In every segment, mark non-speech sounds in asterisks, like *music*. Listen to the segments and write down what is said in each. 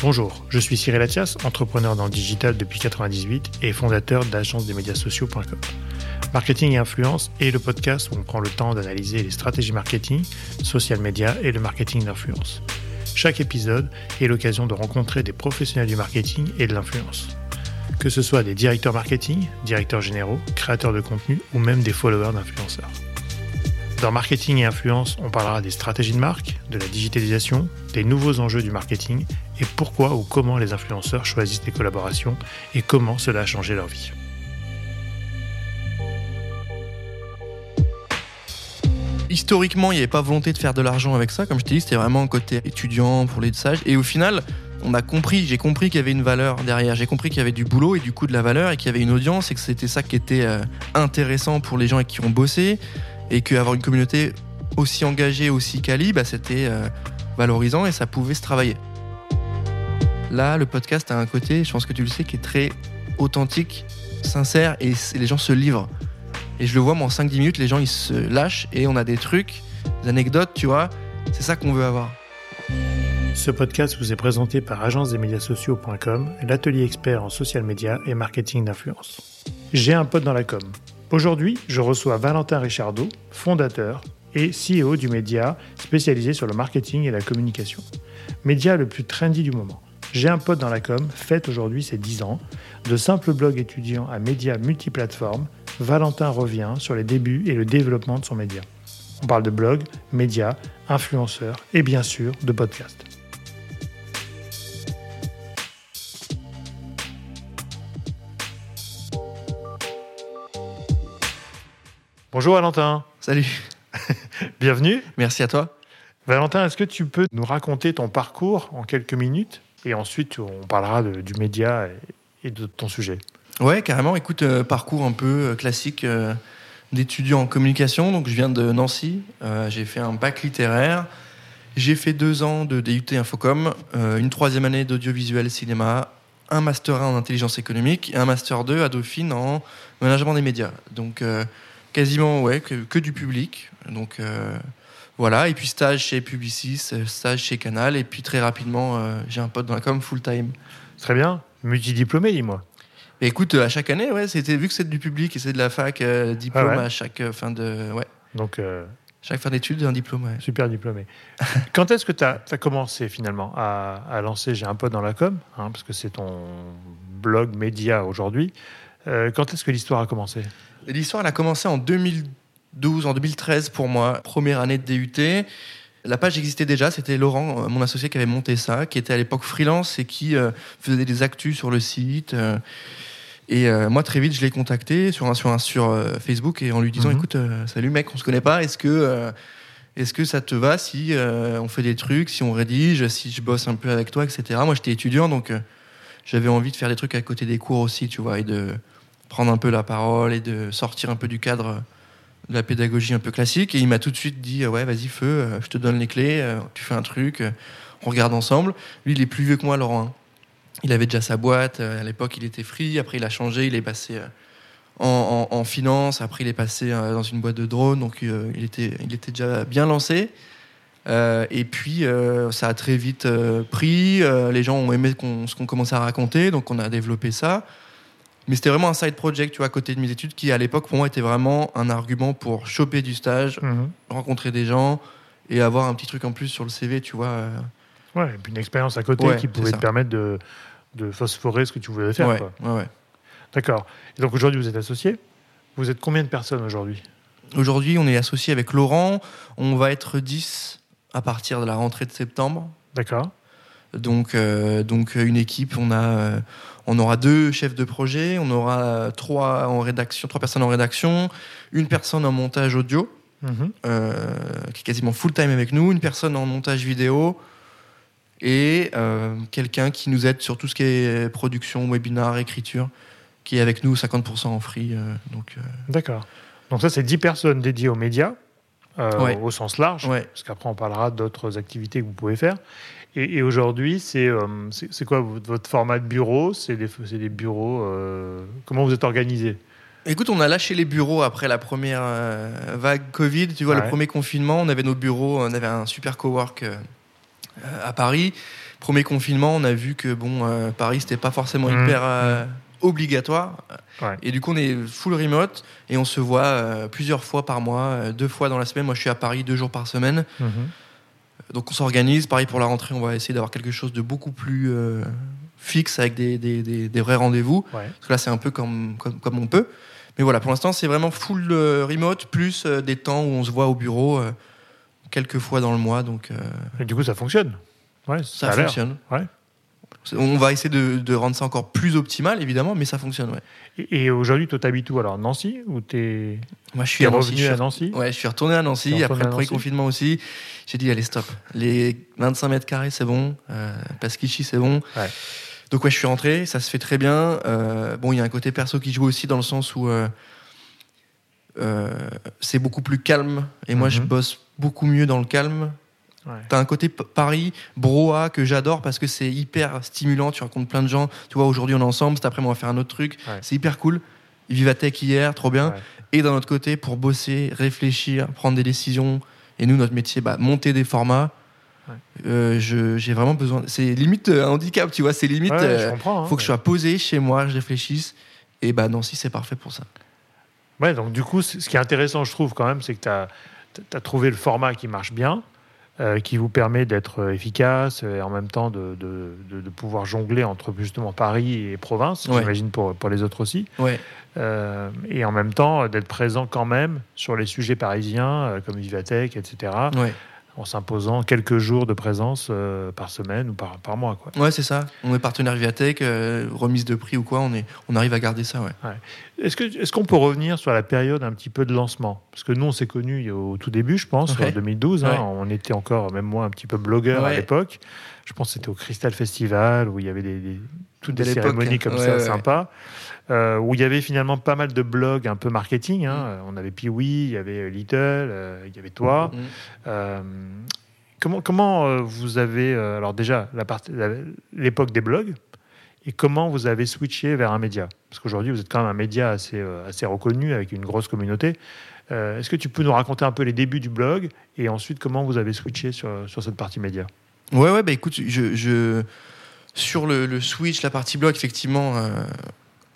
Bonjour, je suis Cyril Athias, entrepreneur dans le digital depuis 1998 et fondateur d'agence des médias sociaux.com. Marketing et influence est le podcast où on prend le temps d'analyser les stratégies marketing, social media et le marketing d'influence. Chaque épisode est l'occasion de rencontrer des professionnels du marketing et de l'influence. Que ce soit des directeurs marketing, directeurs généraux, créateurs de contenu ou même des followers d'influenceurs. Dans Marketing et Influence, on parlera des stratégies de marque, de la digitalisation, des nouveaux enjeux du marketing et pourquoi ou comment les influenceurs choisissent des collaborations et comment cela a changé leur vie. Historiquement, il n'y avait pas volonté de faire de l'argent avec ça. Comme je t'ai dit, c'était vraiment un côté étudiant pour les sages. Et au final, on a compris, j'ai compris qu'il y avait une valeur derrière. J'ai compris qu'il y avait du boulot et du coup de la valeur et qu'il y avait une audience et que c'était ça qui était euh, intéressant pour les gens avec qui on bossait et qu'avoir une communauté aussi engagée, aussi quali, bah, c'était euh, valorisant et ça pouvait se travailler. Là, le podcast a un côté, je pense que tu le sais, qui est très authentique, sincère et les gens se livrent. Et je le vois, moi, en 5-10 minutes, les gens, ils se lâchent et on a des trucs, des anecdotes, tu vois. C'est ça qu'on veut avoir. Ce podcast vous est présenté par agence-des-médias-sociaux.com, l'atelier expert en social media et marketing d'influence. J'ai un pote dans la com. Aujourd'hui, je reçois Valentin Richardot, fondateur et CEO du média spécialisé sur le marketing et la communication. Média le plus trendy du moment. J'ai un pote dans la com, fête aujourd'hui ses 10 ans. De simple blog étudiant à média multiplateforme, Valentin revient sur les débuts et le développement de son média. On parle de blog, médias, influenceurs et bien sûr de podcast. Bonjour Valentin. Salut. *laughs* Bienvenue. Merci à toi. Valentin, est-ce que tu peux nous raconter ton parcours en quelques minutes et ensuite on parlera du média et de ton sujet? Ouais, carrément. Écoute, euh, parcours un peu euh, classique euh, d'étudiant en communication. Donc, je viens de Nancy. j'ai fait un bac littéraire. J'ai fait deux ans de DUT Infocom, une troisième année d'audiovisuel cinéma, un master 1 en intelligence économique et un master 2 à Dauphine en management des médias. Donc, quasiment ouais que, du public. Donc euh, voilà, et puis stage chez Publicis, stage chez Canal, et puis très rapidement, euh, j'ai un pote dans la com full time. Très bien, multidiplômé, dis-moi. Écoute, à chaque année, ouais, c'était vu que c'est du public et c'est de la fac, euh, diplôme ah à chaque fin de, ouais. Donc chaque fin d'études, un diplôme. Ouais. Super diplômé. *laughs* Quand est-ce que tu as, commencé finalement à, à lancer J'ai un pote dans la com, hein, parce que c'est ton blog média aujourd'hui. quand est-ce que l'histoire a commencé? L'histoire, elle a commencé en 2012, en 2013 pour moi, première année de DUT. La page existait déjà, c'était Laurent, euh, mon associé, qui avait monté ça, qui était à l'époque freelance et qui euh, faisait des actus sur le site. Euh. et moi, très vite, je l'ai contacté sur, sur, sur Facebook et en lui disant mhm. Écoute, salut mec, on se connaît pas, est-ce que, est que ça te va si on fait des trucs, si on rédige, si je bosse un peu avec toi, etc. Moi, j'étais étudiant, donc j'avais envie de faire des trucs à côté des cours aussi, tu vois, et de prendre un peu la parole et de sortir un peu du cadre de la pédagogie un peu classique. Et il m'a tout de suite dit Ouais, vas-y, feu, euh, je te donne les clés, euh, tu fais un truc, euh, on regarde ensemble. Lui, il est plus vieux que moi, Laurent. Hein. Il avait déjà sa boîte. À l'époque, il était free. Après, il a changé. Il est passé en, finance. Après, il est passé dans une boîte de drones. Donc, il, était, il était déjà bien lancé. et puis, ça a très vite pris. les gens ont aimé ce qu'on commençait à raconter. Donc, on a développé ça. Mais c'était vraiment un side project, tu vois, à côté de mes études, qui à l'époque, pour moi, était vraiment un argument pour choper du stage, mhm. rencontrer des gens et avoir un petit truc en plus sur le CV, tu vois. Euh. Ouais, et puis une expérience à côté qui pouvait te permettre de, de, phosphorer ce que tu voulais faire. Ouais, ouais, D'accord. Et donc aujourd'hui, vous êtes associé Vous êtes combien de personnes aujourd'hui? Aujourd'hui, on est associé avec Laurent. On va être 10 à partir de la rentrée de septembre. D'accord. Donc, euh, donc une équipe, on a, euh, on aura deux chefs de projet, on aura trois en rédaction, trois personnes en rédaction, une personne en montage audio, mhm. euh, qui est quasiment full time avec nous, une personne en montage vidéo et euh, quelqu'un qui nous aide sur tout ce qui est production, webinar, écriture, qui est avec nous 50% en free. Euh, donc. D'accord. Donc ça, c'est 10 personnes dédiées aux médias. au sens large, parce qu'après on parlera d'autres activités que vous pouvez faire. Et, aujourd'hui, euh, c'est c'est quoi votre format de bureau? C'est des, des, bureaux. Euh, comment vous êtes organisé Écoute, on a lâché les bureaux après la première euh, vague Covid. Tu vois, le premier confinement, on avait nos bureaux, on avait un super cowork à Paris. Premier confinement, on a vu que bon, Paris, c'était pas forcément Mmh, hyper euh, obligatoire. Ouais. Et du coup, on est full remote et on se voit plusieurs fois par mois, deux fois dans la semaine. Moi, je suis à Paris deux jours par semaine. Mhm. Donc, on s'organise. Pareil pour la rentrée, on va essayer d'avoir quelque chose de beaucoup plus euh, fixe avec des, des- des- des vrais rendez-vous. Ouais. Parce que là, c'est un peu comme, comme, comme on peut. Mais voilà, pour l'instant, c'est vraiment full euh, remote, plus euh, des temps où on se voit au bureau euh, quelques fois dans le mois. Donc, euh, Et du coup, ça fonctionne. Ouais, ça, ça fonctionne. Ouais. On va essayer de, de rendre ça encore plus optimal, évidemment, mais ça fonctionne. Ouais. Et, et aujourd'hui, toi, t'habites où alors Nancy Ou t'es Moi, je suis à Nancy. revenu je suis à Nancy Ouais, je suis retourné à Nancy après le premier Nancy confinement aussi. J'ai dit allez stop. Les 25 mètres carrés c'est bon, euh, Pasquichi c'est bon. Ouais. Donc ouais, je suis rentré, ça se fait très bien. Euh, bon, il y a un côté perso qui joue aussi dans le sens où euh, euh, c'est beaucoup plus calme et moi je Mhm. bosse beaucoup mieux dans le calme. Ouais. T'as un côté Paris, broa que j'adore parce que c'est hyper stimulant. Tu rencontres plein de gens. Tu vois, aujourd'hui on est ensemble, cet après on va faire un autre truc. Ouais. C'est hyper cool. Vivatech hier, trop bien. Ouais. Et d'un autre côté, pour bosser, réfléchir, prendre des décisions. Et nous, notre métier, bah, monter des formats. Euh, j'ai vraiment besoin. C'est limite euh, un handicap, tu vois. C'est limite. Euh, je comprends. hein, faut que je sois posé chez moi, je réfléchisse. Et bah, Nancy, c'est parfait pour ça. Ouais, donc du coup, ce qui est intéressant, je trouve quand même, c'est que tu as, trouvé le format qui marche bien, euh, qui vous permet d'être euh, efficace et en même temps de, de- de- de pouvoir jongler entre justement Paris et province, Ouais. j'imagine pour, pour les autres aussi, Ouais. Euh, et en même temps d'être présent quand même sur les sujets parisiens euh, comme Vivatech, etc., Ouais. En s'imposant quelques jours de présence euh, par semaine ou par, par mois. Quoi. Ouais, c'est ça. On est partenaire Vivatech, euh, remise de prix ou quoi. On, est, on arrive à garder ça, ouais. Est-ce que- est-ce qu'on peut revenir sur la période un petit peu de lancement? Parce que nous, on s'est connus au tout début, je pense, Ouais. en 2012. hein. On était encore, même moi, un petit peu blogueur à l'époque. Je pense que c'était au Crystal Festival, où il y avait des, des- toutes des cérémonies comme ça, sympas. Euh, où il y avait finalement pas mal de blogs un peu marketing. Hein. On avait Piwi, il y avait Little, euh, il y avait toi. Mhm. Euh, comment comment vous avez alors déjà l'époque des blogs et comment vous avez switché vers un média? Parce qu'aujourd'hui, vous êtes quand même un média assez, assez reconnu avec une grosse communauté. Est-ce que tu peux nous raconter un peu les débuts du blog et ensuite comment vous avez switché sur, sur cette partie média? Ouais, ouais, bah écoute, je, je- sur le, le Switch, la partie blog, effectivement, euh,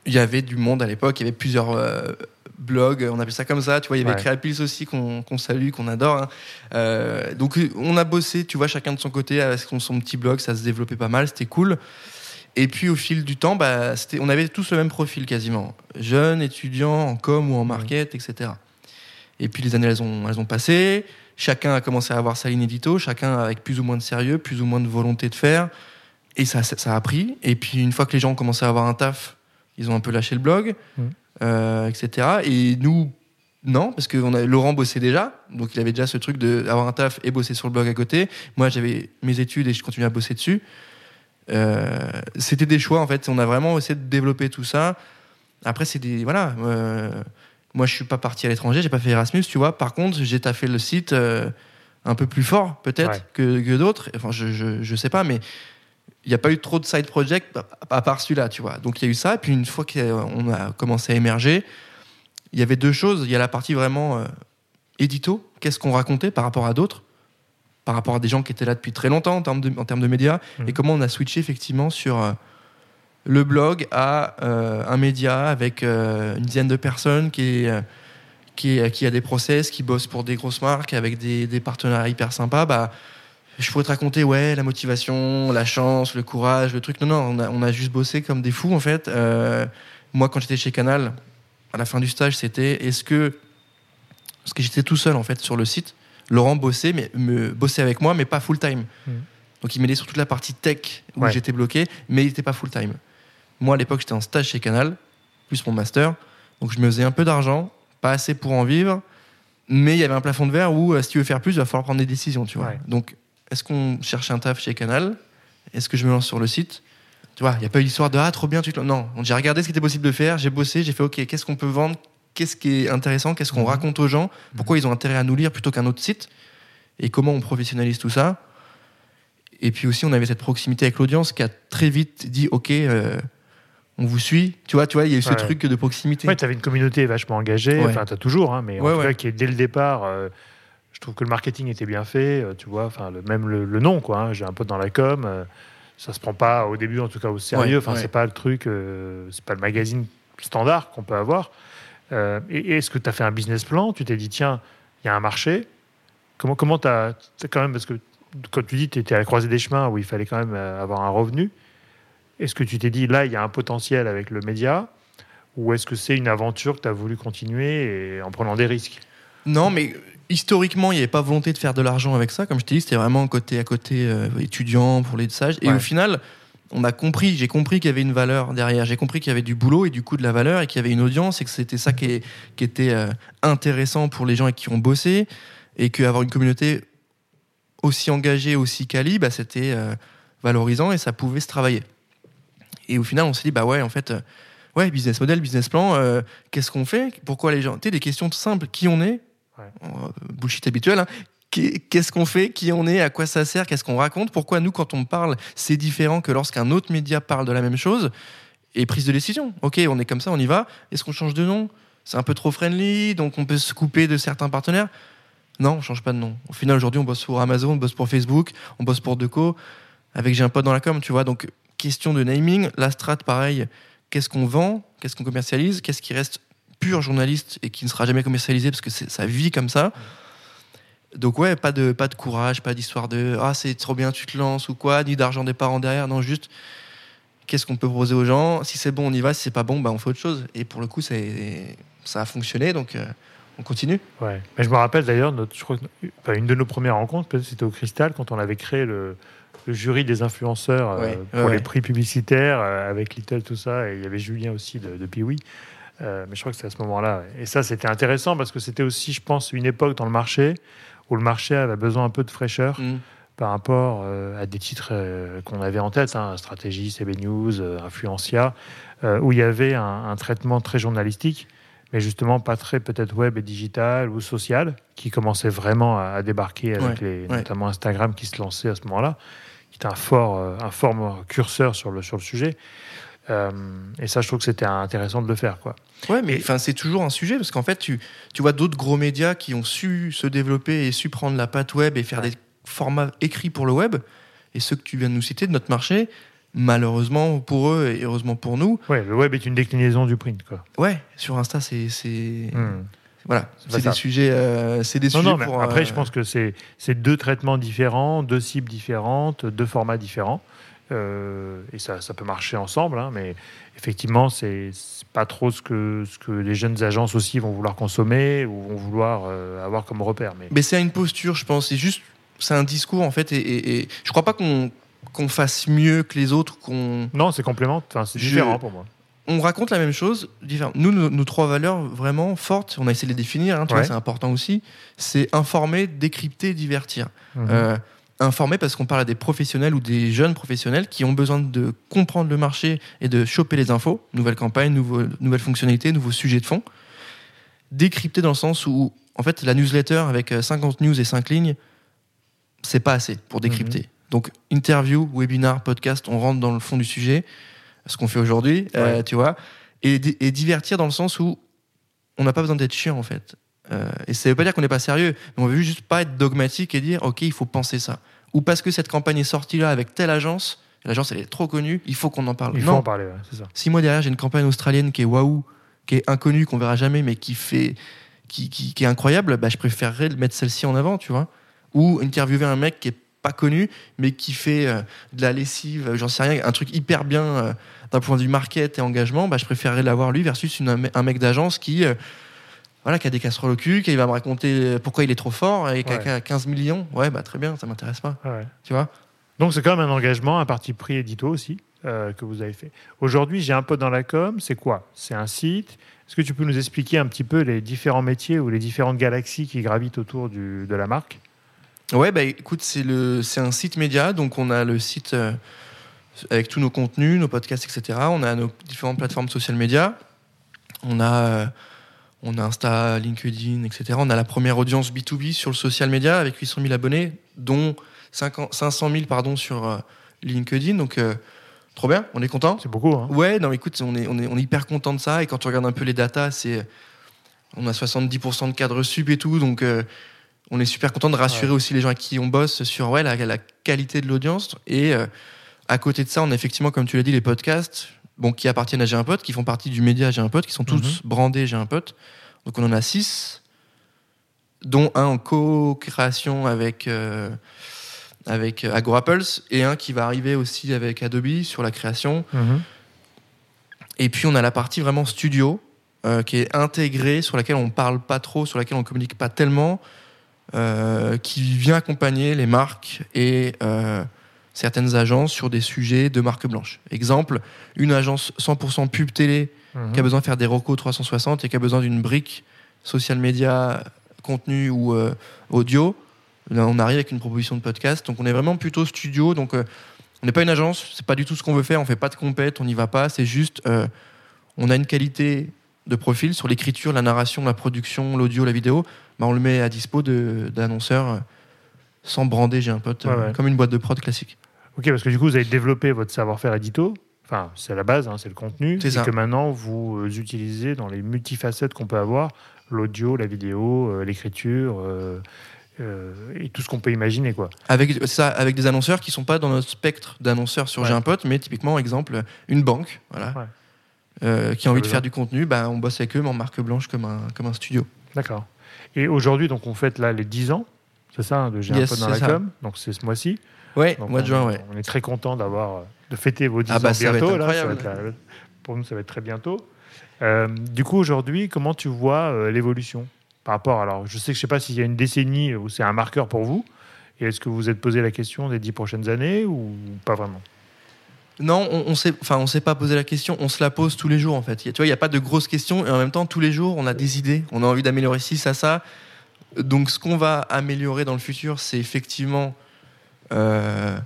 il y avait du monde à l'époque, il y avait plusieurs euh, blogs, on appelle ça comme ça, tu vois, il y avait Ouais. Créapils aussi qu'on qu'on salue, qu'on adore. hein. Euh, donc on a bossé, tu vois, chacun de son côté avec son, son petit blog, ça se développait pas mal, c'était cool. Et puis au fil du temps, bah, on avait tous le même profil quasiment, jeunes, étudiants en com ou en market, etc. Et puis les années, elles ont, elles ont passé. Chacun a commencé à avoir sa ligne édito, chacun avec plus ou moins de sérieux, plus ou moins de volonté de faire. Et ça, ça, ça a pris. Et puis une fois que les gens ont commencé à avoir un taf, ils ont un peu lâché le blog, Mhm. euh, etc. Et nous, non, parce que on a, Laurent bossait déjà, donc il avait déjà ce truc d'avoir un taf et bosser sur le blog à côté. Moi, j'avais mes études et je continuais à bosser dessus. Euh, C'était des choix, en fait. On a vraiment essayé de développer tout ça. Après, c'est des. Voilà. euh, moi, je suis pas parti à l'étranger, j'ai pas fait Erasmus, tu vois. Par contre, j'ai taffé le site un peu plus fort, peut-être, Ouais. que, que d'autres. Enfin, je, je, je sais pas, mais il n'y a pas eu trop de side project à- part celui-là, tu vois. Donc, il y a eu ça. Et puis, une fois qu'on a commencé à émerger, il y avait deux choses. Il y a la partie vraiment euh, édito. Qu'est-ce qu'on racontait par rapport à d'autres par rapport à des gens qui étaient là depuis très longtemps en termes de, en termes de médias, Mhm. et comment on a switché effectivement sur euh, le blog à euh, un média avec euh, une dizaine de personnes qui, euh, qui, a des process, qui bosse pour des grosses marques, avec des, des partenariats hyper sympas. Bah, je pourrais te raconter, ouais, la motivation, la chance, le courage, le truc. Non, non, on a, on a juste bossé comme des fous, en fait. Euh, moi, quand j'étais chez Canal, à la fin du stage, c'était est-ce que. Parce que j'étais tout seul, en fait, sur le site. Laurent bossait, mais me, bossait avec moi, mais pas full time. Mhm. Donc, il m'aidait sur toute la partie tech où Ouais. j'étais bloqué, mais il n'était pas full time. Moi, à l'époque, j'étais en stage chez Canal, plus mon master. Donc, je me faisais un peu d'argent, pas assez pour en vivre, mais il y avait un plafond de verre où, euh, si tu veux faire plus, il va falloir prendre des décisions, tu vois. Ouais. Donc, est-ce qu'on cherche un taf chez Canal? Est-ce que je me lance sur le site? Tu vois, il n'y a pas eu l'histoire de ah, trop bien, tu te... Non, j'ai regardé ce qui était possible de faire, j'ai bossé, j'ai fait ok, qu'est-ce qu'on peut vendre? Qu'est-ce qui est intéressant? Qu'est-ce qu'on Mhm. raconte aux gens? Pourquoi ils ont intérêt à nous lire plutôt qu'un autre site? Et comment on professionnalise tout ça? Et puis aussi, on avait cette proximité avec l'audience qui a très vite dit ok, euh, on vous suit. Tu vois, tu vois, il y a eu ce Ouais. truc de proximité. Ouais, tu avais une communauté vachement engagée, Ouais. enfin, tu as toujours, hein, mais en Ouais, tout ouais. cas, qui est dès le départ, euh, trouve que le marketing était bien fait, tu vois, enfin, le, même le, nom, quoi. Hein. J'ai un pote dans la com, ça se prend pas au début, en tout cas, au sérieux. enfin, c'est pas le truc, c'est pas le magazine standard qu'on peut avoir. et, est-ce que tu as fait un business plan? Tu t'es dit, tiens, il y a un marché. Comment comment tu as, quand même, parce que quand tu dis tu étais à la croisée des chemins où il fallait quand même avoir un revenu, est-ce que tu t'es dit là, il y a un potentiel avec le média? Ou est-ce que c'est une aventure que tu as voulu continuer et en prenant des risques? Non, mais historiquement, il n'y avait pas volonté de faire de l'argent avec ça. Comme je t'ai dit, c'était vraiment côté à côté euh, étudiant pour les sages. Et au final, on a compris, j'ai compris qu'il y avait une valeur derrière. J'ai compris qu'il y avait du boulot et du coup de la valeur et qu'il y avait une audience et que c'était ça qui, qui était euh, intéressant pour les gens qui ont bossé et qu'avoir une communauté aussi engagée, aussi quali, bah, c'était euh, valorisant et ça pouvait se travailler. Et au final, on s'est dit, bah ouais, en fait, ouais, business model, business plan, qu'est-ce qu'on fait? Pourquoi les gens? Tu sais, des questions simples, qui on est? Euh, Bullshit habituel, hein. Qu'est-ce qu'on fait? Qui on est? À quoi ça sert? Qu'est-ce qu'on raconte? Pourquoi nous, quand on parle, c'est différent que lorsqu'un autre média parle de la même chose? Et prise de décision. Ok, on est comme ça, on y va. Est-ce qu'on change de nom? C'est un peu trop friendly, donc on peut se couper de certains partenaires? Non, on change pas de nom. Au final, aujourd'hui, on bosse pour Amazon, on bosse pour Facebook, on bosse pour Deco. Avec j'ai un pote dans la com, tu vois. Donc question de naming. La strat, pareil, qu'est-ce qu'on vend, qu'est-ce qu'on commercialise, qu'est-ce qui reste pur journaliste et qui ne sera jamais commercialisé parce que ça vit comme ça. Donc ouais, pas de, pas de courage, pas d'histoire de ah c'est trop bien, tu te lances ou quoi, ni d'argent des parents derrière, non juste qu'est-ce qu'on peut proposer aux gens? Si c'est bon, on y va. Si c'est pas bon, bah, on fait autre chose. Et pour le coup, ça a fonctionné, donc euh, on continue. Ouais. Mais je me rappelle d'ailleurs, une de nos premières rencontres, c'était au Cristal quand on avait créé le, le jury des influenceurs euh, pour les prix publicitaires euh, avec Little, tout ça. Et il y avait Julien aussi de, de Piwi. Euh, mais je crois que c'était à ce moment-là. Et ça, c'était intéressant parce que c'était aussi, je pense, une époque dans le marché où le marché avait besoin un peu de fraîcheur. Mm. par rapport à des titres qu'on avait en tête, hein, Stratégie, CB News, Influencia, où il y avait un, traitement très journalistique, mais justement pas très peut-être web et digital ou social, qui commençait vraiment à, débarquer avec les, notamment Instagram qui se lançait à ce moment-là qui est un fort, euh, un fort curseur sur le, sur le sujet. Euh, et ça, je trouve que c'était intéressant de le faire. Quoi. Ouais, mais enfin, c'est toujours un sujet parce qu'en fait, tu, tu vois d'autres gros médias qui ont su se développer et su prendre la patte web et faire des formats écrits pour le web. Et ceux que tu viens de nous citer de notre marché, malheureusement pour eux et heureusement pour nous. Ouais, le web est une déclinaison du print. Quoi. Ouais, sur Insta, c'est. Hmm. Voilà, c'est des sujets. Euh, c'est des sujets après, je euh, pense que c'est deux traitements différents, deux cibles différentes, deux formats différents. Euh, et ça, ça, peut marcher ensemble, hein, mais effectivement, c'est pas trop ce que, ce que les jeunes agences aussi vont vouloir consommer ou vont vouloir avoir comme repère. Mais, mais c'est une posture, je pense. C'est juste, c'est un discours en fait, et, et, je crois pas qu'on qu'on fasse mieux que les autres. qu'on Non, c'est complément. Enfin, c'est différent pour moi on raconte la même chose, Nous, nos, trois valeurs vraiment fortes, on a essayé de les définir, hein, c'est important aussi, c'est informer, décrypter, divertir. Mhm. Euh, informer parce qu'on parle à des professionnels ou des jeunes professionnels qui ont besoin de comprendre le marché et de choper les infos, nouvelles campagnes, nouvelles fonctionnalités, nouveaux sujets de fond. Décrypter dans le sens où, en fait, la newsletter avec 50 news et 5 lignes, c'est pas assez pour décrypter. Mhm. Donc, interview, webinar, podcast, on rentre dans le fond du sujet ce qu'on fait aujourd'hui, euh, tu vois, et, divertir dans le sens où on n'a pas besoin d'être chiant en fait. Euh, et ça veut pas dire qu'on n'est pas sérieux, mais on veut juste pas être dogmatique et dire ok, il faut penser ça. Ou parce que cette campagne est sortie là avec telle agence, l'agence elle est trop connue, il faut qu'on en parle. Il faut en parler, c'est ça. Si moi derrière j'ai une campagne australienne qui est waouh, qui est inconnue, qu'on verra jamais, mais qui fait, qui, qui, qui est incroyable, bah, je préférerais mettre celle-ci en avant, tu vois. Ou interviewer un mec qui est pas connu, mais qui fait euh, de la lessive, j'en sais rien, un truc hyper bien euh, d'un point de vue market et engagement, bah, je préférerais l'avoir lui versus une, un mec d'agence qui, euh, voilà, qui a des casseroles au cul, qui va me raconter pourquoi il est trop fort et qui a 15 millions. Ouais, bah très bien, ça m'intéresse pas. Tu vois? Donc c'est quand même un engagement, un parti pris édito aussi. que vous avez fait. Aujourd'hui, j'ai un peu dans la com, c'est quoi? C'est un site. Est-ce que tu peux nous expliquer un petit peu les différents métiers ou les différentes galaxies qui gravitent autour du, de la marque? Ouais, bah écoute, c'est le, c'est un site média, donc on a le site euh, avec tous nos contenus, nos podcasts, etc. On a nos différentes plateformes social médias. On a, euh, on a Insta, LinkedIn, etc. On a la première audience B2B sur le social média avec 800 000 abonnés, dont 500 000 pardon, sur euh, LinkedIn. Donc, trop bien, on est content. C'est beaucoup. Hein. Ouais, non, écoute, on est, on, est, on est hyper content de ça. Et quand tu regardes un peu les datas, c'est, on a 70% de cadres sub et tout. Donc, on est super content de rassurer aussi les gens à qui on bosse sur ouais, la, la qualité de l'audience. Et euh, à côté de ça, on a effectivement, comme tu l'as dit, les podcasts bon, qui appartiennent à J'ai un pote, qui font partie du média J'ai un pote, qui sont tous Mhm. brandés J'ai un pote. Donc on en a six, dont un en co-création avec, euh, avec euh, AgoraPulse et un qui va arriver aussi avec Adobe sur la création. Mhm. Et puis on a la partie vraiment studio euh, qui est intégrée, sur laquelle on parle pas trop, sur laquelle on communique pas tellement, euh, qui vient accompagner les marques et certaines agences sur des sujets de marque blanche. Exemple, une agence 100% pub télé Mhm. qui a besoin de faire des recos 360 et qui a besoin d'une brique social media, contenu ou euh, audio. Là, on arrive avec une proposition de podcast. Donc, on est vraiment plutôt studio. Donc, euh, on n'est pas une agence. C'est pas du tout ce qu'on veut faire. On fait pas de compète. On n'y va pas. C'est juste, euh, on a une qualité de profil sur l'écriture, la narration, la production, l'audio, la vidéo. Bah, on le met à dispo d'annonceurs sans brander. J'ai un pote, Ouais, ouais. comme une boîte de prod classique. Ok, parce que du coup, vous avez développé votre savoir-faire édito. Enfin, c'est la base, hein, c'est le contenu. C'est et ça. que maintenant, vous euh, utilisez dans les multifacettes qu'on peut avoir l'audio, la vidéo, euh, l'écriture euh, euh, et tout ce qu'on peut imaginer. quoi. Avec ça, avec des annonceurs qui sont pas dans notre spectre d'annonceurs sur Ouais. J'ai un pote, mais typiquement exemple une banque, voilà, Ouais. qui a envie de faire du contenu, bah, on bosse avec eux mais en marque blanche comme un comme un studio. D'accord. Et aujourd'hui, donc, on fête là les 10 ans, c'est ça, hein, de J'ai un Yes, peu dans la ça. com. Donc, c'est ce mois-ci. Donc, mois de on, juin, ouais. on est très content d'avoir euh, de fêter vos 10 Ah bah, ans ça va être bientôt. là. incroyable. va être la- pour nous, ça va être très bientôt. Euh, du coup, aujourd'hui, comment tu vois euh, l'évolution par rapport Alors, je sais que je sais pas s'il y a une décennie où c'est un marqueur pour vous. Et est-ce que vous vous êtes posé la question des 10 prochaines années ou pas vraiment? Non, on, on s'est, enfin, on s'est pas posé la question, on se la pose tous les jours en fait. Il y a- Tu vois, il y a pas de grosses questions et en même temps tous les jours on a des idées, on a envie d'améliorer ci, ça, ça. Donc ce qu'on va améliorer dans le futur, c'est effectivement euh,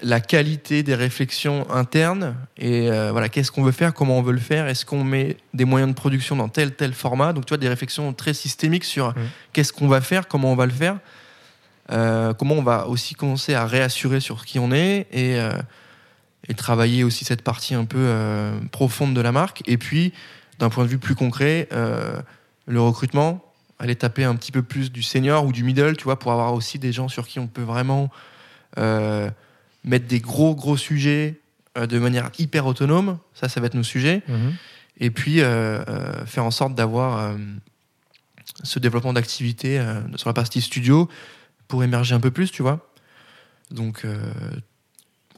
la qualité des réflexions internes et euh, voilà qu'est-ce qu'on veut faire, comment on veut le faire, est-ce qu'on met des moyens de production dans tel tel format. Donc tu vois des réflexions très systémiques sur qu'est-ce qu'on va faire, comment on va le faire, euh, comment on va aussi commencer à réassurer sur qui on est et et travailler aussi cette partie un peu profonde de la marque. Et puis, d'un point de vue plus concret, le recrutement, aller taper un petit peu plus du senior ou du middle, tu vois, pour avoir aussi des gens sur qui on peut vraiment mettre des gros, gros sujets euh, de manière hyper autonome. Ça, ça va être nos sujets. Et puis, euh, euh, faire en sorte d'avoir euh, ce développement d'activité euh, sur la partie studio pour émerger un peu plus, tu vois. Donc, euh,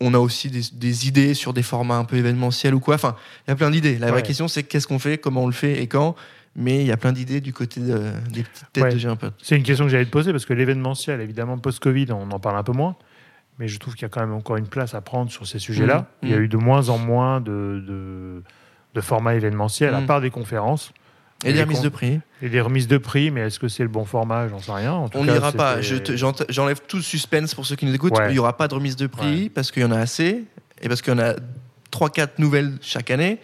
on a aussi des, des idées sur des formats un peu événementiels ou quoi. Enfin, il y a plein d'idées. La vraie question, c'est qu'est-ce qu'on fait, comment on le fait et quand. Mais il y a plein d'idées du côté de- des petites têtes Ouais. de un. C'est une question que j'allais te poser parce que l'événementiel, évidemment, post-Covid, on en parle un peu moins. Mais je trouve qu'il y a quand même encore une place à prendre sur ces sujets-là. Mhm. Il y a eu de moins en moins de, de, de formats événementiels, à Mhm. part des conférences Et des remises de prix. et des remises de prix. Mais est-ce que c'est le bon format? J'en sais rien. En tout On n'ira pas. Je J'enlève tout le suspense pour ceux qui nous écoutent. Ouais. Il n'y aura pas de remise de prix parce qu'il y en a assez et parce qu'il y en a 3-4 nouvelles chaque année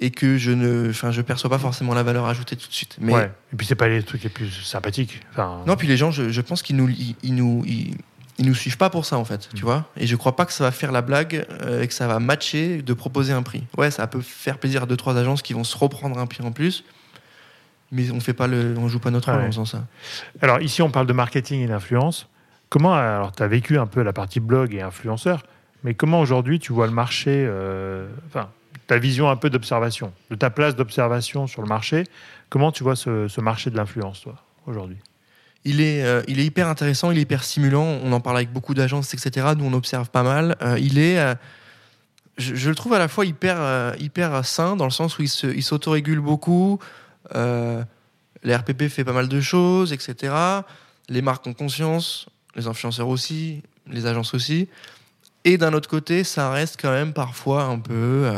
et que je ne enfin, je perçois pas forcément la valeur ajoutée tout de suite. Mais Ouais. Et puis, c'est pas les trucs les plus sympathiques. Enfin, Non, puis les gens, je, je pense qu'ils nous, ils, ils nous, ils, ils nous suivent pas pour ça en fait, Mm. tu vois. Et je crois pas que ça va faire la blague euh, et que ça va matcher de proposer un prix. Ouais, ça peut faire plaisir à deux trois agences qui vont se reprendre un prix en plus, mais on fait pas le, on joue pas notre rôle Ouais. en faisant ça. Alors ici, on parle de marketing et d'influence. Comment, alors tu as vécu un peu la partie blog et influenceur, mais comment aujourd'hui tu vois le marché, euh, enfin ta vision un peu d'observation, de ta place d'observation sur le marché, comment tu vois ce, ce marché de l'influence, toi, aujourd'hui? Il est, euh, il est hyper intéressant, il est hyper stimulant. On en parle avec beaucoup d'agences, etc. Nous, on observe pas mal. Euh, il est, euh, je, le trouve à la fois hyper, hyper sain dans le sens où il s'autorégule beaucoup. Les RPP fait pas mal de choses, etc. Les marques ont conscience, les influenceurs aussi, les agences aussi. Et d'un autre côté, ça reste quand même parfois un peu,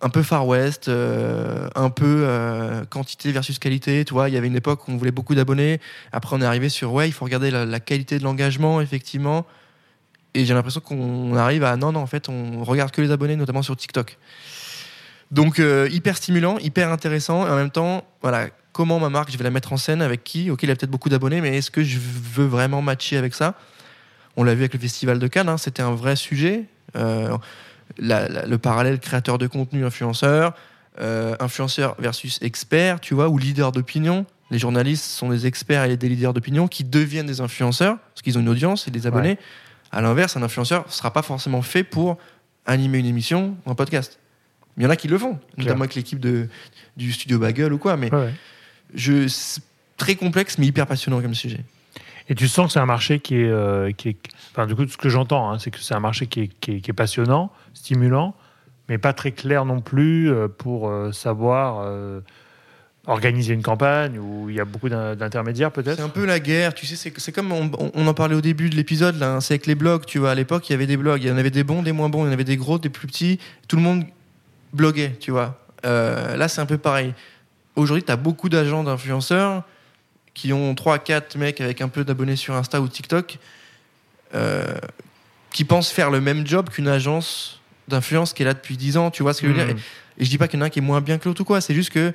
un peu Far West, euh, un peu euh, quantité versus qualité. Tu vois, il y avait une époque où on voulait beaucoup d'abonnés. Après, on est arrivé sur ouais, il faut regarder la, qualité de l'engagement, effectivement. Et j'ai l'impression qu'on arrive à non, non, en fait, on regarde que les abonnés, notamment sur TikTok. Donc euh, hyper stimulant, hyper intéressant, et en même temps, voilà, comment ma marque, je vais la mettre en scène avec qui? Ok, il a peut-être beaucoup d'abonnés, mais est-ce que je veux vraiment matcher avec ça? On l'a vu avec le Festival de Cannes, hein, c'était un vrai sujet. La- la- le parallèle créateur de contenu, influenceur, euh, influenceur versus expert, tu vois, ou leader d'opinion. Les journalistes sont des experts et des leaders d'opinion qui deviennent des influenceurs parce qu'ils ont une audience et des abonnés. Ouais. À l'inverse, un influenceur ne sera pas forcément fait pour animer une émission ou un podcast. Il y en a qui le font, notamment avec l'équipe de, du studio Bagel ou quoi. Mais Ouais, je, très complexe, mais hyper passionnant comme sujet. Et tu sens que c'est un marché qui est, euh, Enfin, du coup, ce que j'entends, hein, c'est que c'est un marché qui est, passionnant, stimulant, mais pas très clair non plus euh, pour euh, savoir organiser une campagne où il y a beaucoup d'in- d'intermédiaires, peut-être. C'est un peu la guerre, tu sais, c'est comme on, en parlait au début de l'épisode, hein, c'est avec les blogs, tu vois, à l'époque, il y avait des blogs, il y en avait des bons, des moins bons, il y en avait des gros, des plus petits, tout le monde bloguait, tu vois. Là, c'est un peu pareil. Aujourd'hui, tu as beaucoup d'agents d'influenceurs qui ont 3-4 mecs avec un peu d'abonnés sur Insta ou TikTok euh, qui pensent faire le même job qu'une agence d'influence qui est là depuis 10 ans, tu vois ce que je veux dire Mmh. et je dis pas qu'il y en a un qui est moins bien que l'autre ou quoi, c'est juste que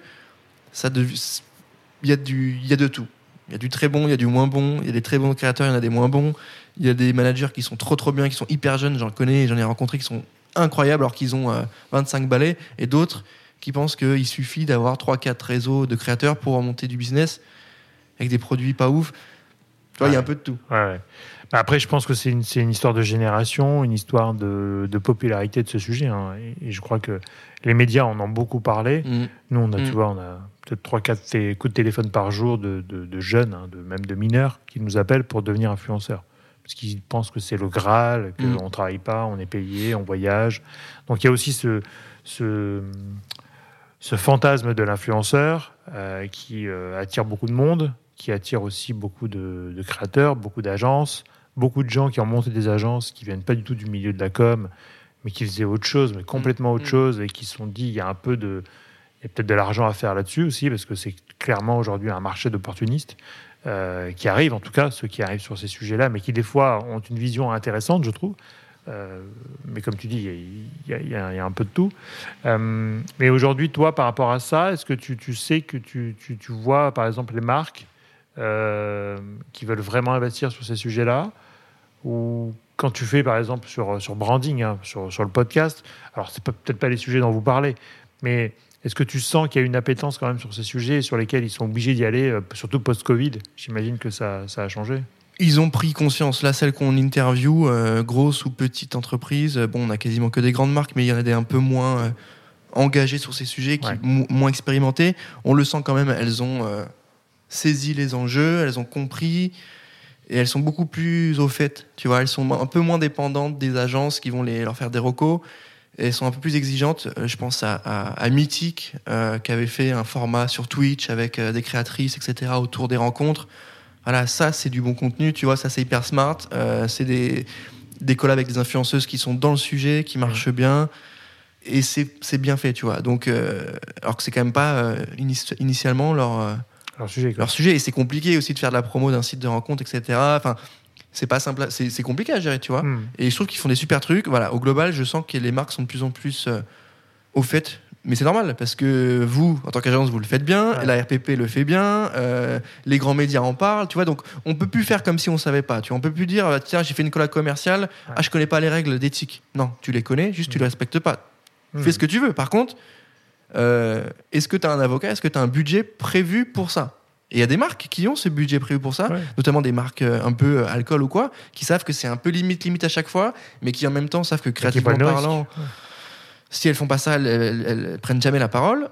ça il y a du y a de tout. Il y a du très bon, il y a du moins bon, il y a des très bons créateurs, il y en a des moins bons. Il y a des managers qui sont trop trop bien, qui sont hyper jeunes, j'en connais, j'en ai rencontré qui sont incroyables alors qu'ils ont euh, 25 balais et d'autres qui pensent qu'il suffit d'avoir 3 4 réseaux de créateurs pour monter du business avec des produits pas ouf. Tu vois, il y a un peu de tout. Ouais, Après, je pense que c'est une, histoire de génération, une histoire de, de popularité de ce sujet. hein. Et, et je crois que les médias en ont beaucoup parlé. Mm. Nous, on a, Mm. tu vois, on a peut-être 3-4 té- coups de téléphone par jour de, de- de jeunes, hein, de, même de mineurs, qui nous appellent pour devenir influenceurs. Parce qu'ils pensent que c'est le Graal, qu'on Mm. ne travaille pas, on est payé, on voyage. Donc il y a aussi ce, ce, ce fantasme de l'influenceur euh, qui euh, attire beaucoup de monde, qui attire aussi beaucoup de, de créateurs, beaucoup d'agences, beaucoup de gens qui ont monté des agences qui viennent pas du tout du milieu de la com, mais qui faisaient autre chose, mais complètement autre Mm. chose, et qui se sont dit il y a un peu de, il y a peut-être de l'argent à faire là-dessus aussi, parce que c'est clairement aujourd'hui un marché d'opportunistes euh, qui arrivent, en tout cas ceux qui arrivent sur ces sujets-là, mais qui des fois ont une vision intéressante, je trouve. Euh, mais comme tu dis, il y a- y, y un peu de tout. Euh, mais aujourd'hui, toi, par rapport à ça, est-ce que tu, tu sais que tu, tu- tu vois, par exemple, les marques euh, qui veulent vraiment investir sur ces sujets-là Ou quand tu fais, par exemple, sur, sur branding, hein, sur, sur le podcast, alors c'est pas- peut-être pas les sujets dont vous parlez, mais est-ce que tu sens qu'il y a une appétence quand même sur ces sujets sur lesquels ils sont obligés d'y aller, euh, surtout post-Covid? J'imagine que ça, ça a changé. Ils ont pris conscience. Là, celles qu'on interview, euh, grosses ou petites entreprises, euh, bon, on a quasiment que des grandes marques, mais il y en a des un peu moins euh, engagées sur ces sujets, qui, Ouais. mo- moins expérimentées. On le sent quand même, elles ont saisi les enjeux, elles ont compris, et elles sont beaucoup plus au fait. Tu vois, elles sont un peu moins dépendantes des agences qui vont leur faire des recos. Et elles sont un peu plus exigeantes. Euh, Je pense à, à, Mythique, euh, qui avait fait un format sur Twitch avec euh, des créatrices, etc., autour des rencontres. Voilà, ça, c'est du bon contenu, tu vois, ça, c'est hyper smart. C'est des, des collabs avec des influenceuses qui sont dans le sujet, qui marchent bien. Et c'est bien fait, tu vois. Donc, alors que c'est quand même pas ini- initialement leur, euh, Alors, sujet, quoi. leur sujet. Et c'est compliqué aussi de faire de la promo d'un site de rencontre, etc. Enfin, c'est pas simple, c'est compliqué à gérer, tu vois. Hmm. Et je trouve qu'ils font des super trucs. Voilà, au global, je sens que les marques sont de plus en plus euh, au fait. Mais c'est normal parce que vous, en tant qu'agence, vous le faites bien, Ouais. la RPP le fait bien, euh, les grands médias en parlent, tu vois. Donc, on peut plus faire comme si on savait pas. Tu vois, on peut plus dire, ah, tiens, j'ai fait une collab commerciale, ah, je connais pas les règles d'éthique. Non, tu les connais, juste tu les respectes pas. Hmm. Fais ce que tu veux. Par contre, euh, est-ce que tu as un avocat Est-ce que tu as un budget prévu pour ça? Et il y a des marques qui ont ce budget prévu pour ça, Ouais. notamment des marques euh, un peu euh, alcool ou quoi, qui savent que c'est un peu limite limite à chaque fois, mais qui en même temps savent que créativement parlant, si elles font pas ça, elles, elles- elles prennent jamais la parole.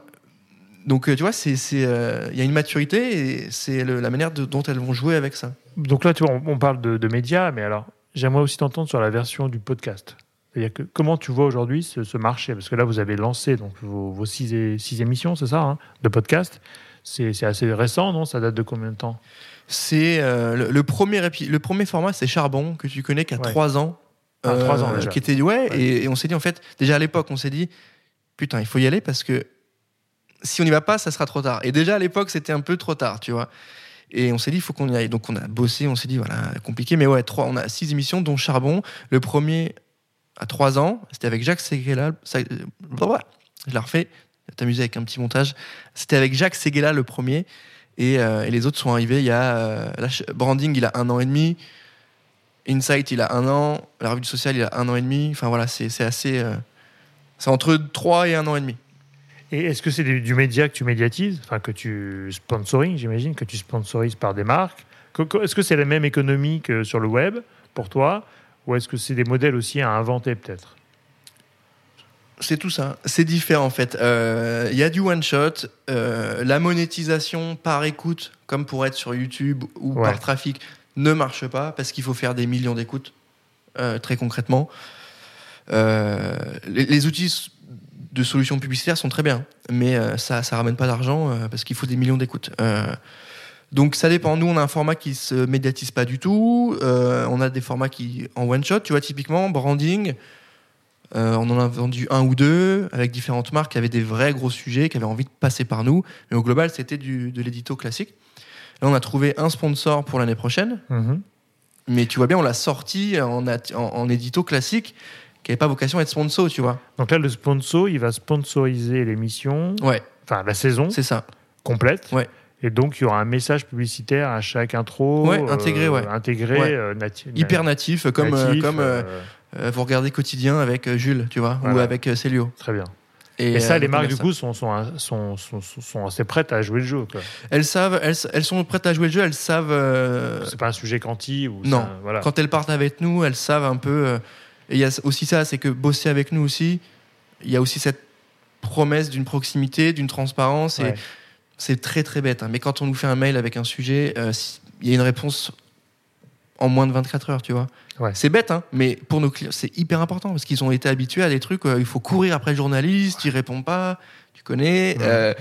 Donc tu vois, c'est euh, il y a une maturité et c'est la manière de- dont elles vont jouer avec ça. Donc là, tu vois, on, on parle de, de médias, mais alors, j'aimerais aussi t'entendre sur la version du podcast. C'est-à-dire que comment tu vois aujourd'hui ce, ce marché? Parce que là, vous avez lancé donc, vos, vos six, émissions, c'est ça, hein, de podcast. C'est assez récent, non? Ça date de combien de temps? C'est euh, le, le premier le premier format, c'est Charbon que tu connais qui a Ouais. trois ans. Ah, trois ans déjà. Qui était ouais, Ouais. Et, et on s'est dit en fait déjà à l'époque on s'est dit putain il faut y aller parce que si on n'y va pas ça sera trop tard. Et déjà à l'époque c'était un peu trop tard tu vois. Et on s'est dit il faut qu'on y aille. Donc on a bossé, on s'est dit voilà compliqué mais ouais trois on a six émissions dont Charbon. Le premier à trois ans c'était avec Jacques Seguela. Je la refais. T'amuser avec un petit montage. C'était avec Jacques Seguela le premier. Et, euh, et les autres sont arrivés il y a. euh, Branding, il a un an et demi. Insight, il a un an. La revue du social, il a un an et demi. Enfin voilà, c'est assez. euh, c'est entre 3 et un an et demi. Et est-ce que c'est du, média que tu médiatises, enfin que tu sponsoring, j'imagine, que tu sponsorises par des marques Que- que- Est-ce que c'est la même économie que sur le web pour toi, ou est-ce que c'est des modèles aussi à inventer peut-être? C'est tout ça. C'est différent en fait. Euh, Il y a du one shot, euh, la monétisation par écoute, comme pour être sur YouTube ou Ouais. par trafic, ne marche pas parce qu'il faut faire des millions d'écoutes. euh, très concrètement, les, les outils de solutions publicitaires sont très bien, mais ça, ça ramène pas d'argent parce qu'il faut des millions d'écoutes. Donc ça dépend. Nous, on a un format qui se médiatise pas du tout. Euh, on a des formats qui en one shot. Tu vois, typiquement branding. Euh, on en a vendu un ou deux avec différentes marques qui avaient des vrais gros sujets, qui avaient envie de passer par nous. Mais au global, c'était du- de l'édito classique. Là, on a trouvé un sponsor pour l'année prochaine. Mais tu vois bien, on l'a sorti en, en, en édito classique qui n'avait pas vocation à être sponsor, tu vois. Donc là, le sponsor, il va sponsoriser l'émission, Ouais, enfin la saison c'est ça. complète. Ouais. Et donc, il y aura un message publicitaire à chaque intro. Ouais, intégré, ouais. Intégré, Ouais. euh, nati- Hyper natif, comme, euh, natif, comme euh, euh, euh, vous regardez Quotidien avec euh, Jules, tu vois, ou avec euh, Célio. Très bien. Et, ça, euh, les marques, du coup, sont, sont, sont, sont, sont assez prêtes à jouer le jeu. quoi. Elles savent, elles, elles sont prêtes à jouer le jeu, elles savent. euh, C'est pas un sujet quanti ou Non. ça- voilà. quand elles partent avec nous, elles savent un peu. euh, et il y a aussi ça, c'est que bosser avec nous aussi, il y a aussi cette promesse d'une proximité, d'une transparence. Et. C'est très très bête. hein. Mais quand on nous fait un mail avec un sujet, euh, il y a une réponse en moins de 24 heures, tu vois. Ouais. C'est bête, hein, mais pour nos clients, c'est hyper important parce qu'ils ont été habitués à des trucs. euh, il faut courir après le journaliste, il répond pas, tu connais. Ouais. euh,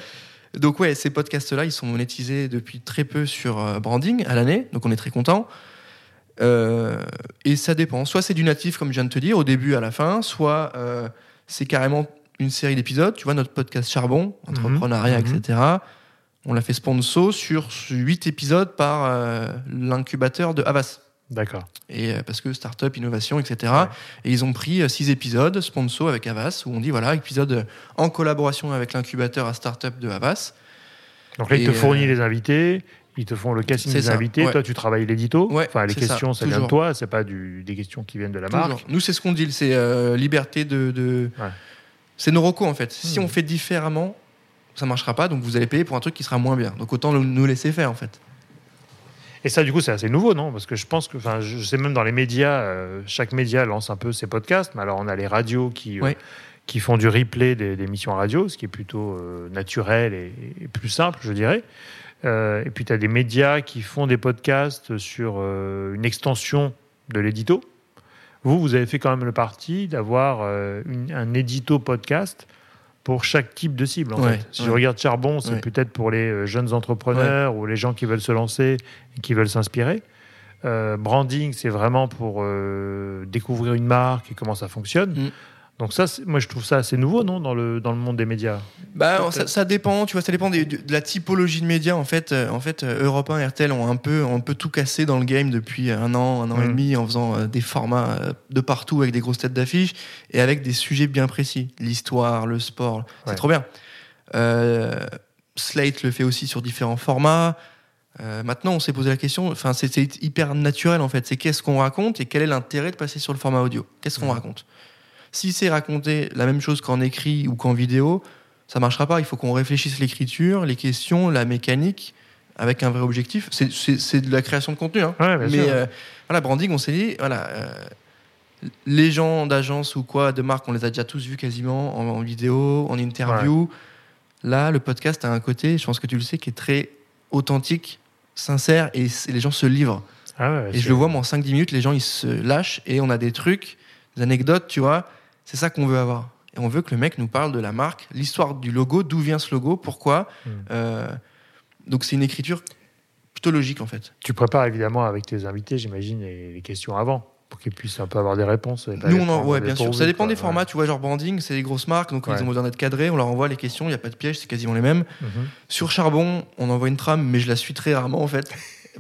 donc ouais, ces podcasts-là, ils sont monétisés depuis très peu sur euh, branding à l'année, donc on est très content. et ça dépend. Soit c'est du natif, comme je viens de te dire, au début à la fin, soit c'est carrément une série d'épisodes. Tu vois, notre podcast Charbon, entrepreneuriat, Mhm. etc. On l'a fait sponsor sur 8 épisodes par euh, l'incubateur de Havas. D'accord. Et euh, parce que startup, innovation, etc. Ouais. Et ils ont pris 6 épisodes sponsor avec Havas où on dit voilà, épisode euh, en collaboration avec l'incubateur à startup de Havas. Donc là, ils te fournissent euh, les invités, ils te font le casting des ça, invités. ouais. Toi, tu travailles l'édito. Ouais, enfin, les c'est ça, questions, ça, vient de toi. C'est pas du, des questions qui viennent de la Toujours. marque. Nous, c'est ce qu'on dit, c'est euh, liberté de. de- Ouais. C'est nos recos en fait. Si Hmm. on fait différemment, ça marchera pas, donc vous allez payer pour un truc qui sera moins bien. Donc autant nous- laisser faire en fait. Et ça, du coup, c'est assez nouveau, non? Parce que je pense que, enfin, je sais même dans les médias, euh, chaque média lance un peu ses podcasts. Mais alors, on a les radios qui, euh, qui font du replay des, des émissions radio, ce qui est plutôt euh, naturel et, et plus simple, je dirais. Et puis, tu as des médias qui font des podcasts sur une extension de l'édito. Vous, vous avez fait quand même le parti d'avoir un édito podcast pour chaque type de cible. En Ouais, fait. Si ouais. je regarde Charbon, c'est Ouais. peut-être pour les euh, jeunes entrepreneurs ou les gens qui veulent se lancer et qui veulent s'inspirer. Euh, branding, c'est vraiment pour euh, découvrir une marque et comment ça fonctionne. Mm. Donc ça, moi, je trouve ça assez nouveau, non, dans le, dans le monde des médias? Bah, ça, ça dépend, tu vois, ça dépend des- de, la typologie de médias. En fait, euh, en fait euh, Europe 1 RTL ont un, peu, ont un peu tout cassé dans le game depuis un an, un an et Mm. demi, en faisant euh, des formats de partout avec des grosses têtes d'affiche et avec des sujets bien précis. L'histoire, le sport, c'est trop bien. Euh, Slate le fait aussi sur différents formats. Euh, maintenant, on s'est posé la question, enfin, c'est hyper naturel en fait. C'est qu'est-ce qu'on raconte et quel est l'intérêt de passer sur le format audio? Qu'est-ce qu'on Mhm. raconte? Si c'est raconter la même chose qu'en écrit ou qu'en vidéo, ça marchera pas. Il faut qu'on réfléchisse l'écriture, les questions, la mécanique, avec un vrai objectif. C'est- de la création de contenu. hein. Ouais, Mais euh, voilà, branding, on s'est dit, voilà, euh, les gens d'agence ou quoi, de marque, on les a déjà tous vus quasiment en, en vidéo, en interview. Là, le podcast a un côté, je pense que tu le sais, qui est très authentique, sincère, et les gens se livrent. Ah ouais, Et je le vois, moi, en 5-10 minutes, les gens, ils se lâchent, et on a des trucs, des anecdotes, tu vois. C'est ça qu'on veut avoir. Et on veut que le mec nous parle de la marque, l'histoire du logo, d'où vient ce logo, pourquoi. Mm. Euh, donc c'est une écriture plutôt logique, en fait. Tu prépares évidemment avec tes invités, j'imagine, les, questions avant, pour qu'ils puissent un peu avoir des réponses. et Nous, on en, ouais, bien sûr. Ça dépend quoi. des Ouais. formats, tu vois, genre branding, c'est des grosses marques, donc Ouais. ils ont besoin d'être cadrés, on leur envoie les questions, il n'y a pas de piège, c'est quasiment les mêmes. Mhm. Sur Charbon, on envoie une trame, mais je la suis très rarement en fait.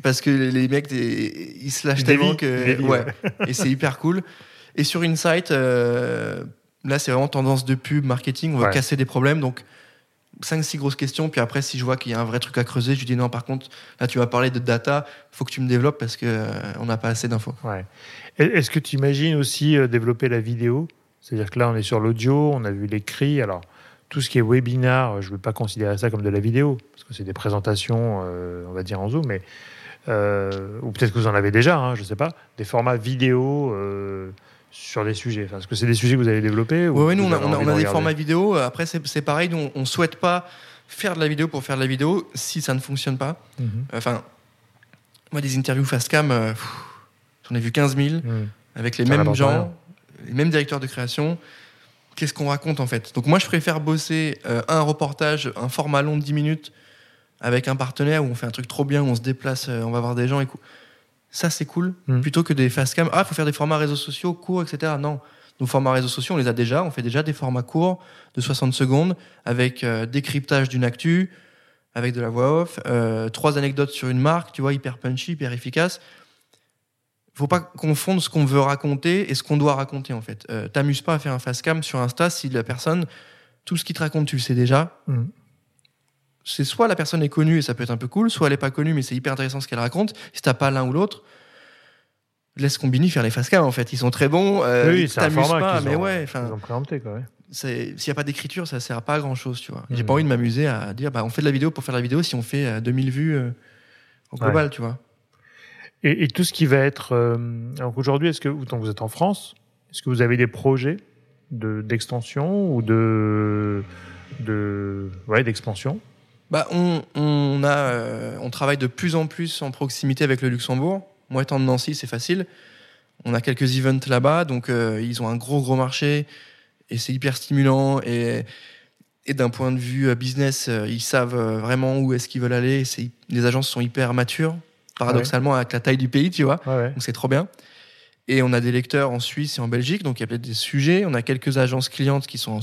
Parce que les mecs, ils se lâchent tellement que. ouais. Et c'est hyper cool. Et sur Insight, euh, là, c'est vraiment tendance de pub, marketing. On va Ouais. casser des problèmes. Donc, 5-6 grosses questions. Puis après, si je vois qu'il y a un vrai truc à creuser, je lui dis non, par contre, là, tu vas parler de data, faut que tu me développes parce qu'on n'a pas assez d'infos. Ouais. Est-ce que tu imagines aussi euh, développer la vidéo? C'est-à-dire que là, on est sur l'audio, on a vu l'écrit. Alors, tout ce qui est webinar, je ne veux pas considérer ça comme de la vidéo, parce que c'est des présentations, euh, on va dire en Zoom, mais euh, ou peut-être que vous en avez déjà, hein, je ne sais pas, des formats vidéo euh, sur des sujets. Enfin, Est-ce que c'est des sujets que vous avez développés Oui, ouais, nous, on a, on a, on a des formats vidéo. Après, c'est pareil, nous, on ne souhaite pas faire de la vidéo pour faire de la vidéo si ça ne fonctionne pas. Mm -hmm. Enfin, moi, des interviews face cam, euh, j'en ai vu 15 000 mmh. avec les ça mêmes gens, rien. les mêmes directeurs de création. Qu'est-ce qu'on raconte en fait? Donc, moi, je préfère bosser euh, un reportage, un format long de 10 minutes avec un partenaire où on fait un truc trop bien, où on se déplace, euh, on va voir des gens et Ça, c'est cool. Mmh. Plutôt que des face cam. Ah, il faut faire des formats réseaux sociaux courts, etc. Non. Nos formats réseaux sociaux, on les a déjà. On fait déjà des formats courts de 60 secondes avec euh, décryptage d'une actu, avec de la voix off, euh, trois anecdotes sur une marque, tu vois, hyper punchy, hyper efficace. Faut pas confondre ce qu'on veut raconter et ce qu'on doit raconter en fait. Euh, T'amuses pas à faire un face cam sur Insta si la personne, tout ce qu'il te raconte, tu le sais déjà. Mmh c'est soit la personne est connue et ça peut être un peu cool, soit elle est pas connue mais c'est hyper intéressant ce qu'elle raconte. Si t'as pas l'un ou l'autre, laisse Combini faire les face cam en fait. Ils sont très bons. Euh, oui, c'est un format pas, mais ont, ouais. Ils ont préempté quoi. Ouais. S'il n'y a pas d'écriture, ça sert à pas à grand chose, tu vois. Mmh. J'ai pas envie de m'amuser à dire, bah, on fait de la vidéo pour faire de la vidéo si on fait euh, 2000 vues euh, au global, ouais. tu vois. Et, et, tout ce qui va être. Euh, donc aujourd'hui, est-ce que donc vous êtes en France Est-ce que vous avez des projets d'extension ou de, de ouais, d'expansion? Bah, on, on, a, euh, on travaille de plus en plus en proximité avec le Luxembourg. Moi, étant de Nancy, c'est facile. On a quelques events là-bas, donc euh, ils ont un gros, gros marché et c'est hyper stimulant. Et, et d'un point de vue business, euh, ils savent vraiment où est-ce qu'ils veulent aller. Les agences sont hyper matures, paradoxalement, ouais. avec la taille du pays, tu vois. Ouais, ouais. Donc c'est trop bien. Et on a des lecteurs en Suisse et en Belgique, donc il y a peut-être des sujets. On a quelques agences clientes qui sont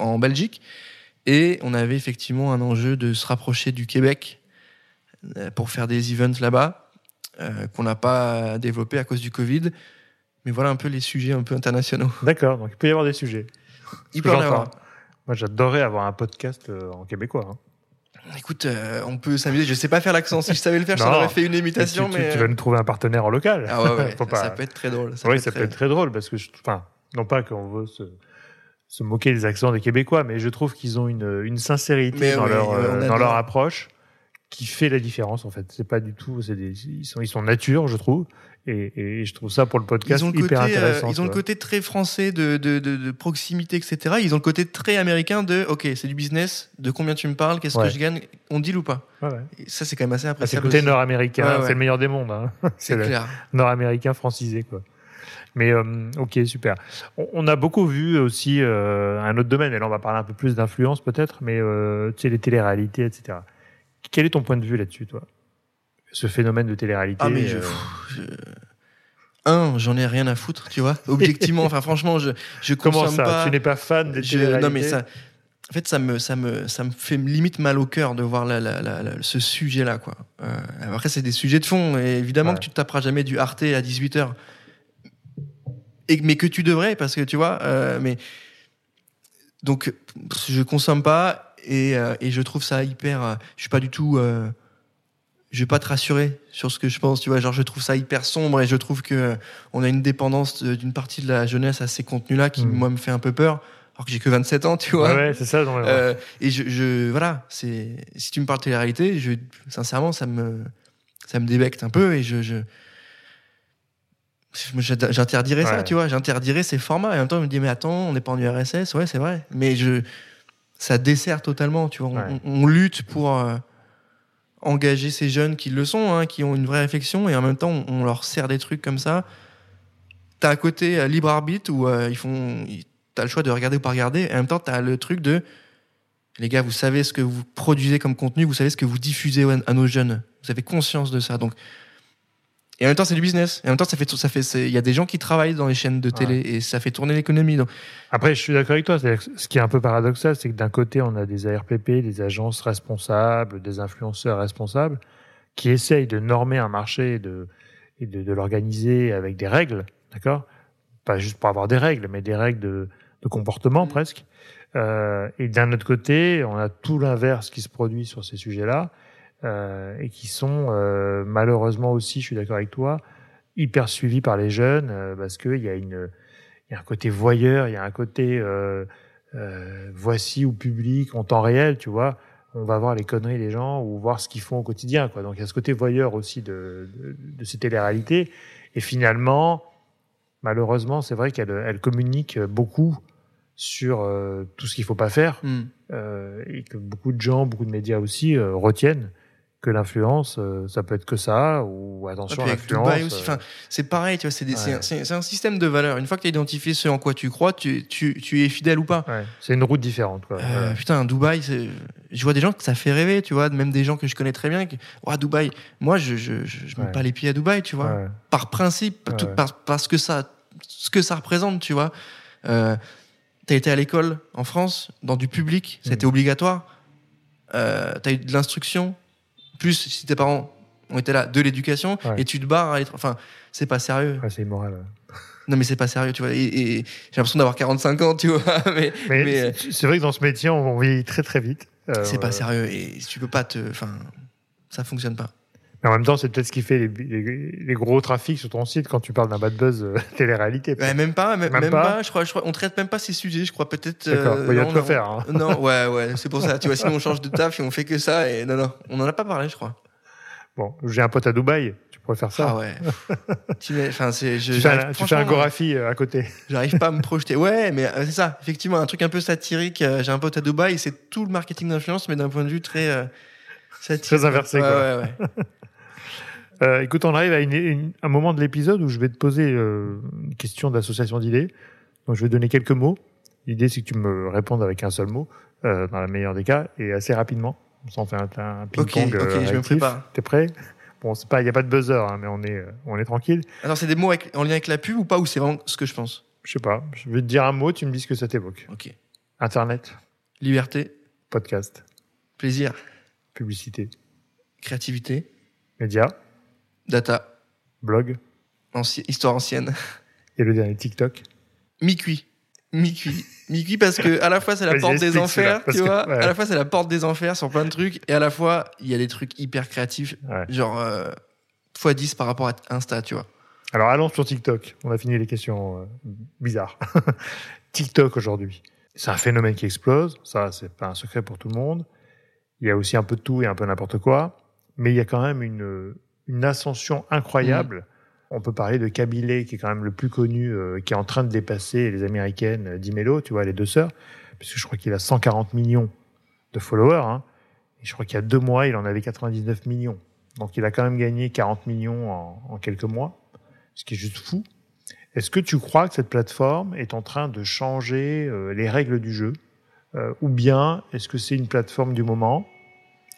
en, en Belgique. Et on avait effectivement un enjeu de se rapprocher du Québec euh, pour faire des events là-bas, euh, qu'on n'a pas développé à cause du Covid. Mais voilà un peu les sujets un peu internationaux. *laughs* D'accord, donc il peut y avoir des sujets. Il peut y en avoir. Moi, j'adorerais avoir un podcast euh, en québécois. Hein. Écoute, euh, on peut s'amuser. Je sais pas faire l'accent. Si je savais le faire, je *laughs* t'aurais fait une imitation. Mais, tu, tu, vas nous trouver un partenaire en local. Ah ouais, ouais. *laughs* ça, pas... ça, peut être très drôle. Ça oui, peut ça peut être très drôle parce que, je... enfin, non pas qu'on veut se se moquer des accents des Québécois, mais je trouve qu'ils ont une, une sincérité mais dans, oui, leur, euh, dans leur approche qui fait la différence en fait. C'est pas du tout, c'est ils sont ils sont nature, je trouve, et, et, je trouve ça pour le podcast ils ont le hyper côté, intéressant. Euh, ils ont le côté très français de, de, de, de, proximité, etc. Ils ont le côté très américain de OK, c'est du business, de combien tu me parles, qu'est-ce ouais. que je gagne, on deal ou pas. Ouais, ouais. ça c'est quand même assez appréciable. Ah, c'est le côté nord-américain, c'est le meilleur des mondes. Hein. *laughs* C'est clair. Nord-américain francisé quoi. Mais euh, ok, super. On, on, a beaucoup vu aussi euh, un autre domaine, et là on va parler un peu plus d'influence peut-être, mais euh, tu sais, les téléréalités, etc. Quel est ton point de vue là-dessus, toi? Ce phénomène de télé-réalité Ah, mais je, je... Un, j'en ai rien à foutre, tu vois. Objectivement, *laughs* enfin franchement, je, je Comment consomme ça? pas. Tu n'es pas fan des téléréalités Non, mais ça. En fait, ça me, ça me, ça me fait limite mal au cœur de voir la, la, la, ce sujet-là, quoi. Euh, après, c'est des sujets de fond, et évidemment ouais. que tu te taperas jamais du Arte à 18h et, mais que tu devrais parce que tu vois euh, mais donc je consomme pas et, euh, et je trouve ça hyper euh, je suis pas du tout euh, je vais pas te rassurer sur ce que je pense tu vois genre je trouve ça hyper sombre et je trouve que on a une dépendance d'une partie de la jeunesse à ces contenus là qui mmh. moi me fait un peu peur alors que j'ai que 27 ans, tu vois. Ouais, ouais c'est ça. Non, euh, et je, je voilà, c'est si tu me parles de télé-réalité, je sincèrement ça me ça me débecte un peu et je, je j'interdirais ouais. ça, tu vois, j'interdirais ces formats. Et en même temps, je me dis, mais attends, on n'est pas en URSS, ouais, c'est vrai. Mais je, ça dessert totalement, tu vois. Ouais. On, on, lutte pour euh, engager ces jeunes qui le sont, hein, qui ont une vraie réflexion, et en même temps, on, on leur sert des trucs comme ça. T'as un côté euh, libre arbitre où euh, ils font, t'as le choix de regarder ou pas regarder, et en même temps, t'as le truc de, les gars, vous savez ce que vous produisez comme contenu, vous savez ce que vous diffusez à nos jeunes, vous avez conscience de ça, donc et en même temps, c'est du business. Et en même temps, ça fait, ça fait, il y a des gens qui travaillent dans les chaînes de télé ouais. et ça fait tourner l'économie. Donc. Après, je suis d'accord avec toi. Ce qui est un peu paradoxal, c'est que d'un côté, on a des ARPP, des agences responsables, des influenceurs responsables, qui essayent de normer un marché et de, et de, de l'organiser avec des règles, d'accord? Pas juste pour avoir des règles, mais des règles de, de comportement mmh. presque. Euh, et d'un autre côté, on a tout l'inverse qui se produit sur ces sujets-là euh, et qui sont euh, malheureusement aussi, je suis d'accord avec toi, hyper suivis par les jeunes euh, parce qu'il y a une y a un côté voyeur, il y a un côté voici ou public en temps réel, tu vois. On va voir les conneries des gens ou voir ce qu'ils font au quotidien, quoi. Donc il y a ce côté voyeur aussi de, de, de ces téléréalités. Et finalement, malheureusement, c'est vrai qu'elle elle communique beaucoup sur euh, tout ce qu'il faut pas faire euh, et que beaucoup de gens, beaucoup de médias aussi euh, retiennent que l'influence, euh, ça peut être que ça ou attention avec l'influence. Euh, c'est pareil, tu vois. C'est Ouais. un- système de valeurs. Une fois que tu as identifié ce en quoi tu crois, tu, tu, tu es fidèle ou pas. ouais, c'est une route différente. Quoi. Euh. Putain, Dubaï, je vois des gens que ça fait rêver, tu vois, même des gens que je connais très bien. Qui... Dubaï, moi, je je, je, je mets pas les pieds à Dubaï, tu vois, par principe, tout- par- parce que ça, ce que ça représente, tu vois. Euh, T'as été à l'école en France, dans du public, ça a Mm. été obligatoire. Euh, T'as eu de l'instruction, plus si tes parents ont été là, de l'éducation, Ouais. et tu te barres à l'étranger. Enfin, c'est pas sérieux. Ouais, c'est immoral. ouais. Non, mais c'est pas sérieux, tu vois. Et, et j'ai l'impression d'avoir 45 ans, tu vois. *laughs* Mais, Mais, mais, euh, c'est- vrai que dans ce métier, on vieillit très très vite. Euh, c'est pas sérieux. Et tu peux pas te. Enfin, ça fonctionne pas. En même temps, c'est peut-être ce qui fait les, les- les gros trafics sur ton site quand tu parles d'un bad buzz euh, *laughs* télé-réalité. Même pas, même, pas pas. Je crois, je crois, on traite même pas ces sujets. Je crois peut-être. D'accord, euh, il y a de quoi non. faire. hein. *laughs* Non, ouais, ouais, c'est pour ça. Tu vois, sinon on change de taf et on fait que ça. Et non, non, on en a pas parlé, je crois. Bon, j'ai un pote à Dubaï, tu pourrais faire ça. Ah ouais. *laughs* tu mets- je- tu, fais un, tu fais un Gorafi euh, à côté. J'arrive pas à me projeter. Ouais, mais c'est ça. Effectivement, un truc un peu satirique. J'ai un pote à Dubaï. C'est tout le marketing d'influence, mais d'un point de vue très. euh, satirique. Très inversé, Ouais, quoi. ouais, ouais. Euh, écoute, on arrive à une- une- un moment de l'épisode où je vais te poser euh, une question d'association d'idées. Donc, je vais donner quelques mots. L'idée, c'est que tu me répondes avec un seul mot, euh, dans la meilleure des cas, et assez rapidement. On fait un, un ping-pong. ok, euh, je me réactif. prépare. T'es prêt? Bon, c'est pas, il y a pas de buzzer, hein, mais on est, euh, on est tranquille. Alors, c'est des mots avec- en lien avec la pub ou pas Ou c'est vraiment ce que je pense? Je sais pas. Je vais te dire un mot, tu me dis ce que ça t'évoque. Ok. Internet, Liberté, podcast, plaisir, publicité, créativité, médias, data, blog, anci- histoire ancienne. et le dernier TikTok. Mi-cuit. Mi-cuit. Mi-cuit parce que à la fois c'est la porte des enfers, tu que- vois. ouais. À la fois c'est la porte des enfers sur plein de trucs et à la fois il y a des trucs hyper créatifs, Ouais. genre euh, x10 par rapport à Insta, tu vois. Alors allons sur TikTok. On a fini les questions euh, bizarres. *laughs* TikTok aujourd'hui, c'est un phénomène qui explose. Ça, c'est pas un secret pour tout le monde. Il y a aussi un peu de tout et un peu n'importe quoi, mais il y a quand même une, une ascension incroyable. On peut parler de Kabilé, qui est quand même le plus connu, euh, qui est en train de dépasser les américaines d'Imelo, tu vois, les deux sœurs, puisque je crois qu'il a 140 millions de followers. hein. et je crois qu'il y a deux mois, il en avait 99 millions. Donc il a quand même gagné 40 millions en, en quelques mois, ce qui est juste fou. Est-ce que tu crois que cette plateforme est en train de changer euh, les règles du jeu Euh, Ou bien est-ce que c'est une plateforme du moment?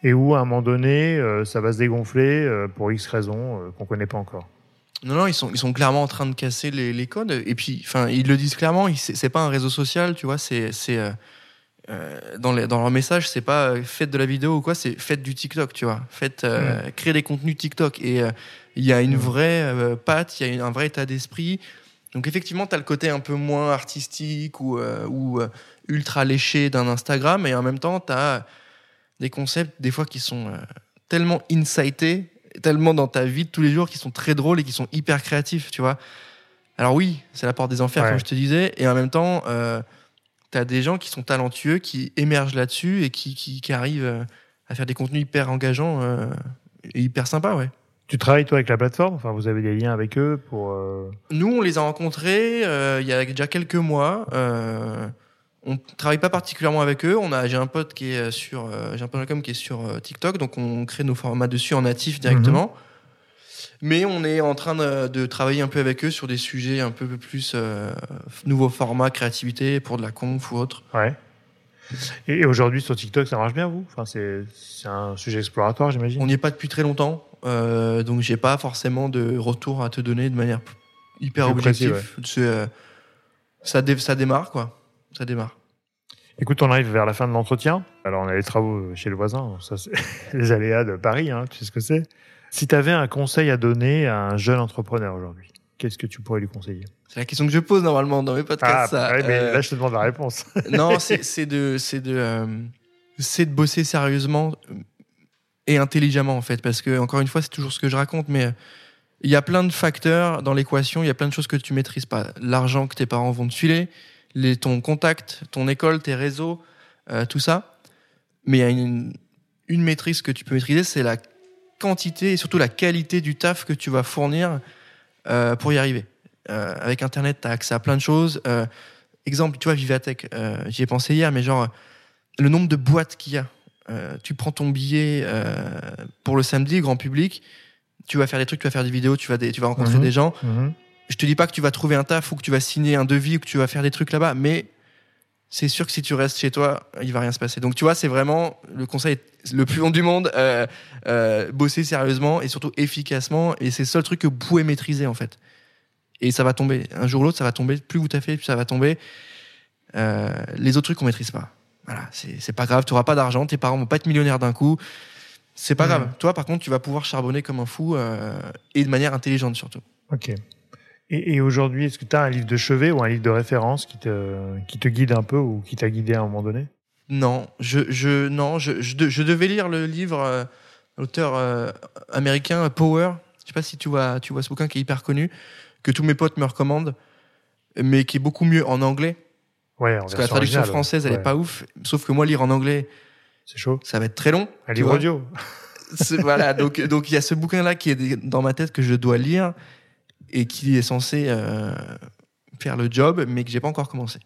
Et où à un moment donné, euh, ça va se dégonfler euh, pour X raisons euh, qu'on connaît pas encore Non, non, ils sont, ils sont clairement en train de casser les, les codes. Et puis, enfin, ils le disent clairement. C'est pas un réseau social, tu vois. C'est, euh, dans, les, dans leur message, c'est pas euh, faites de la vidéo ou quoi. C'est faites du TikTok, tu vois. Faites, euh, créez des contenus TikTok. Et il y a une vraie patte, il y a une- un vrai état d'esprit. Donc effectivement, tu as le côté un peu moins artistique ou, ou ultra léché d'un Instagram, et en même temps, tu as des concepts des fois qui sont euh, tellement incités, tellement dans ta vie de tous les jours, qui sont très drôles et qui sont hyper créatifs, tu vois. Alors oui, c'est la porte des enfers, Ouais. comme je te disais, et en même temps, euh, tu as des gens qui sont talentueux, qui émergent là-dessus et qui, qui, qui arrivent euh, à faire des contenus hyper engageants euh, et hyper sympas, ouais. Tu travailles toi avec la plateforme? Enfin, vous avez des liens avec eux pour euh, Nous, on les a rencontrés euh, il y a déjà quelques mois. Euh, on travaille pas particulièrement avec eux. On a, j'ai un pote qui est sur, euh, j'ai un pote qui est sur euh, TikTok, donc on crée nos formats dessus en natif directement. Mais on est en train de, de travailler un peu avec eux sur des sujets un peu plus euh, nouveaux formats, créativité pour de la conf ou autre. ouais. Et, et aujourd'hui sur TikTok, ça marche bien vous? Enfin, c'est c'est un sujet exploratoire, j'imagine? On n'y est pas depuis très longtemps, euh, donc j'ai pas forcément de retour à te donner de manière hyper objective. Euh, ça, dé- ça démarre quoi, ça démarre. Écoute, on arrive vers la fin de l'entretien. Alors, on a les travaux chez le voisin. Ça, c'est *laughs* les aléas de Paris, hein, tu sais ce que c'est. Si tu avais un conseil à donner à un jeune entrepreneur aujourd'hui, qu'est-ce que tu pourrais lui conseiller? C'est la question que je pose normalement dans mes Ah, podcasts. ça. ouais, mais Euh, là, je te demande la réponse. *laughs* non, c'est c'est de, c'est de, euh, c'est de bosser sérieusement et intelligemment en fait, parce que encore une fois, c'est toujours ce que je raconte, mais il y a plein de facteurs dans l'équation, il y a plein de choses que tu maîtrises pas. L'argent que tes parents vont te filer, les, ton contact, ton école, tes réseaux, euh, tout ça. Mais il y a une, une maîtrise que tu peux maîtriser, c'est la quantité et surtout la qualité du taf que tu vas fournir euh, pour y arriver. Euh, avec Internet, tu as accès à plein de choses. Euh, exemple, tu vois, Vivatech, j'y ai pensé hier, mais genre, le nombre de boîtes qu'il y a. Tu prends ton billet pour le samedi, grand public, tu vas faire des trucs, tu vas faire des vidéos, tu vas, des- tu vas rencontrer Mhm. des gens. Mhm. Je te dis pas que tu vas trouver un taf ou que tu vas signer un devis ou que tu vas faire des trucs là-bas, mais c'est sûr que si tu restes chez toi, il va rien se passer. Donc tu vois, c'est vraiment le conseil le plus long du monde, euh, euh, bosser sérieusement et surtout efficacement. Et c'est le seul truc que vous pouvez maîtriser en fait. Et ça va tomber. Un jour ou l'autre, ça va tomber. Plus vous taffez, plus ça va tomber. Euh, les autres trucs, on maîtrise pas. Voilà, c'est pas grave. Tu auras pas d'argent, tes parents vont pas être millionnaires d'un coup. C'est pas Mhm. grave. Toi, par contre, tu vas pouvoir charbonner comme un fou et de manière intelligente surtout. Ok. Et, et aujourd'hui, est-ce que tu as un livre de chevet ou un livre de référence qui te, qui te guide un peu ou qui t'a guidé à un moment donné? Non, je, je, non, je, je, de- je devais lire le livre, euh, l'auteur euh, américain euh, Power. Je sais pas si tu vois, tu vois ce bouquin qui est hyper connu, que tous mes potes me recommandent, mais qui est beaucoup mieux en anglais. Ouais, en Parce que la traduction originale, française, elle ouais. est pas ouf. Sauf que moi, lire en anglais, C'est chaud. ça va être très long. Un livre audio. Voilà, donc donc il y a ce bouquin-là qui est dans ma tête que je dois lire et qui est censé euh, faire le job, mais que j'ai pas encore commencé.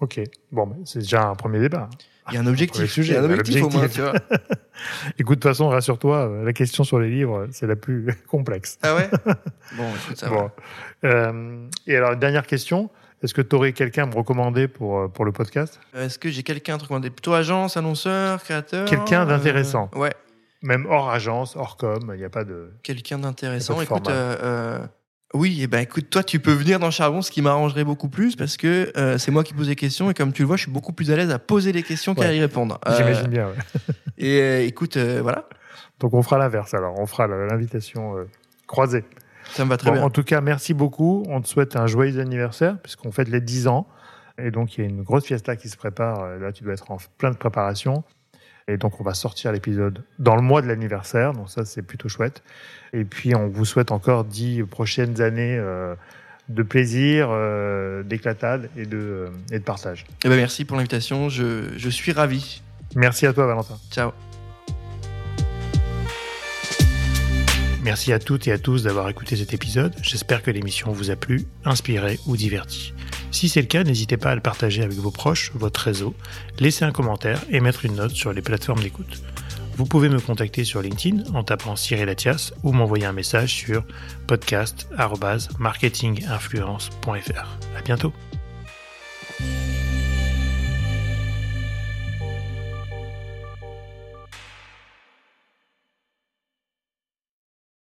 Ok. Bon, c'est déjà un premier débat. Il y a un objectif. sujet, il y a un objectif au moins, tu vois. *laughs* Écoute, de toute façon, rassure-toi, euh, la question sur les livres, c'est la plus *laughs* complexe. Ah ouais? *laughs* Bon, écoute, ça Bon. va. Euh, et alors, dernière question. Est-ce que tu aurais quelqu'un à me recommander pour, pour le podcast? Est-ce que j'ai quelqu'un à te recommander? Plutôt agence, annonceur, créateur Quelqu'un d'intéressant. Euh, Ouais, Même hors agence, hors com, il n'y a pas de... quelqu'un d'intéressant. Écoute, euh, oui, et ben écoute, toi tu peux venir dans Charbon, ce qui m'arrangerait beaucoup plus parce que euh, c'est moi qui pose les questions et comme tu le vois, je suis beaucoup plus à l'aise à poser les questions qu'à y répondre. Euh, J'imagine bien, ouais. *laughs* et euh, écoute, euh, voilà, Donc on fera l'inverse alors, on fera l'invitation euh, croisée. ça me va très Bon, bien. en tout cas, merci beaucoup. On te souhaite un joyeux anniversaire puisqu'on fête les 10 ans. Et donc, il y a une grosse fiesta qui se prépare. Là, tu dois être en plein de préparation. Et donc, on va sortir l'épisode dans le mois de l'anniversaire. Donc, ça, c'est plutôt chouette. Et puis, on vous souhaite encore 10 prochaines années euh, de plaisir, euh, d'éclatade et de, euh, et de partage. Eh ben merci pour l'invitation, je, je suis ravi. Merci à toi, Valentin. Ciao. Merci à toutes et à tous d'avoir écouté cet épisode. J'espère que l'émission vous a plu, inspiré ou diverti. Si c'est le cas, n'hésitez pas à le partager avec vos proches, votre réseau, laisser un commentaire et mettre une note sur les plateformes d'écoute. Vous pouvez me contacter sur LinkedIn en tapant Cyril Latias ou m'envoyer un message sur podcast.marketinginfluence.fr. À bientôt.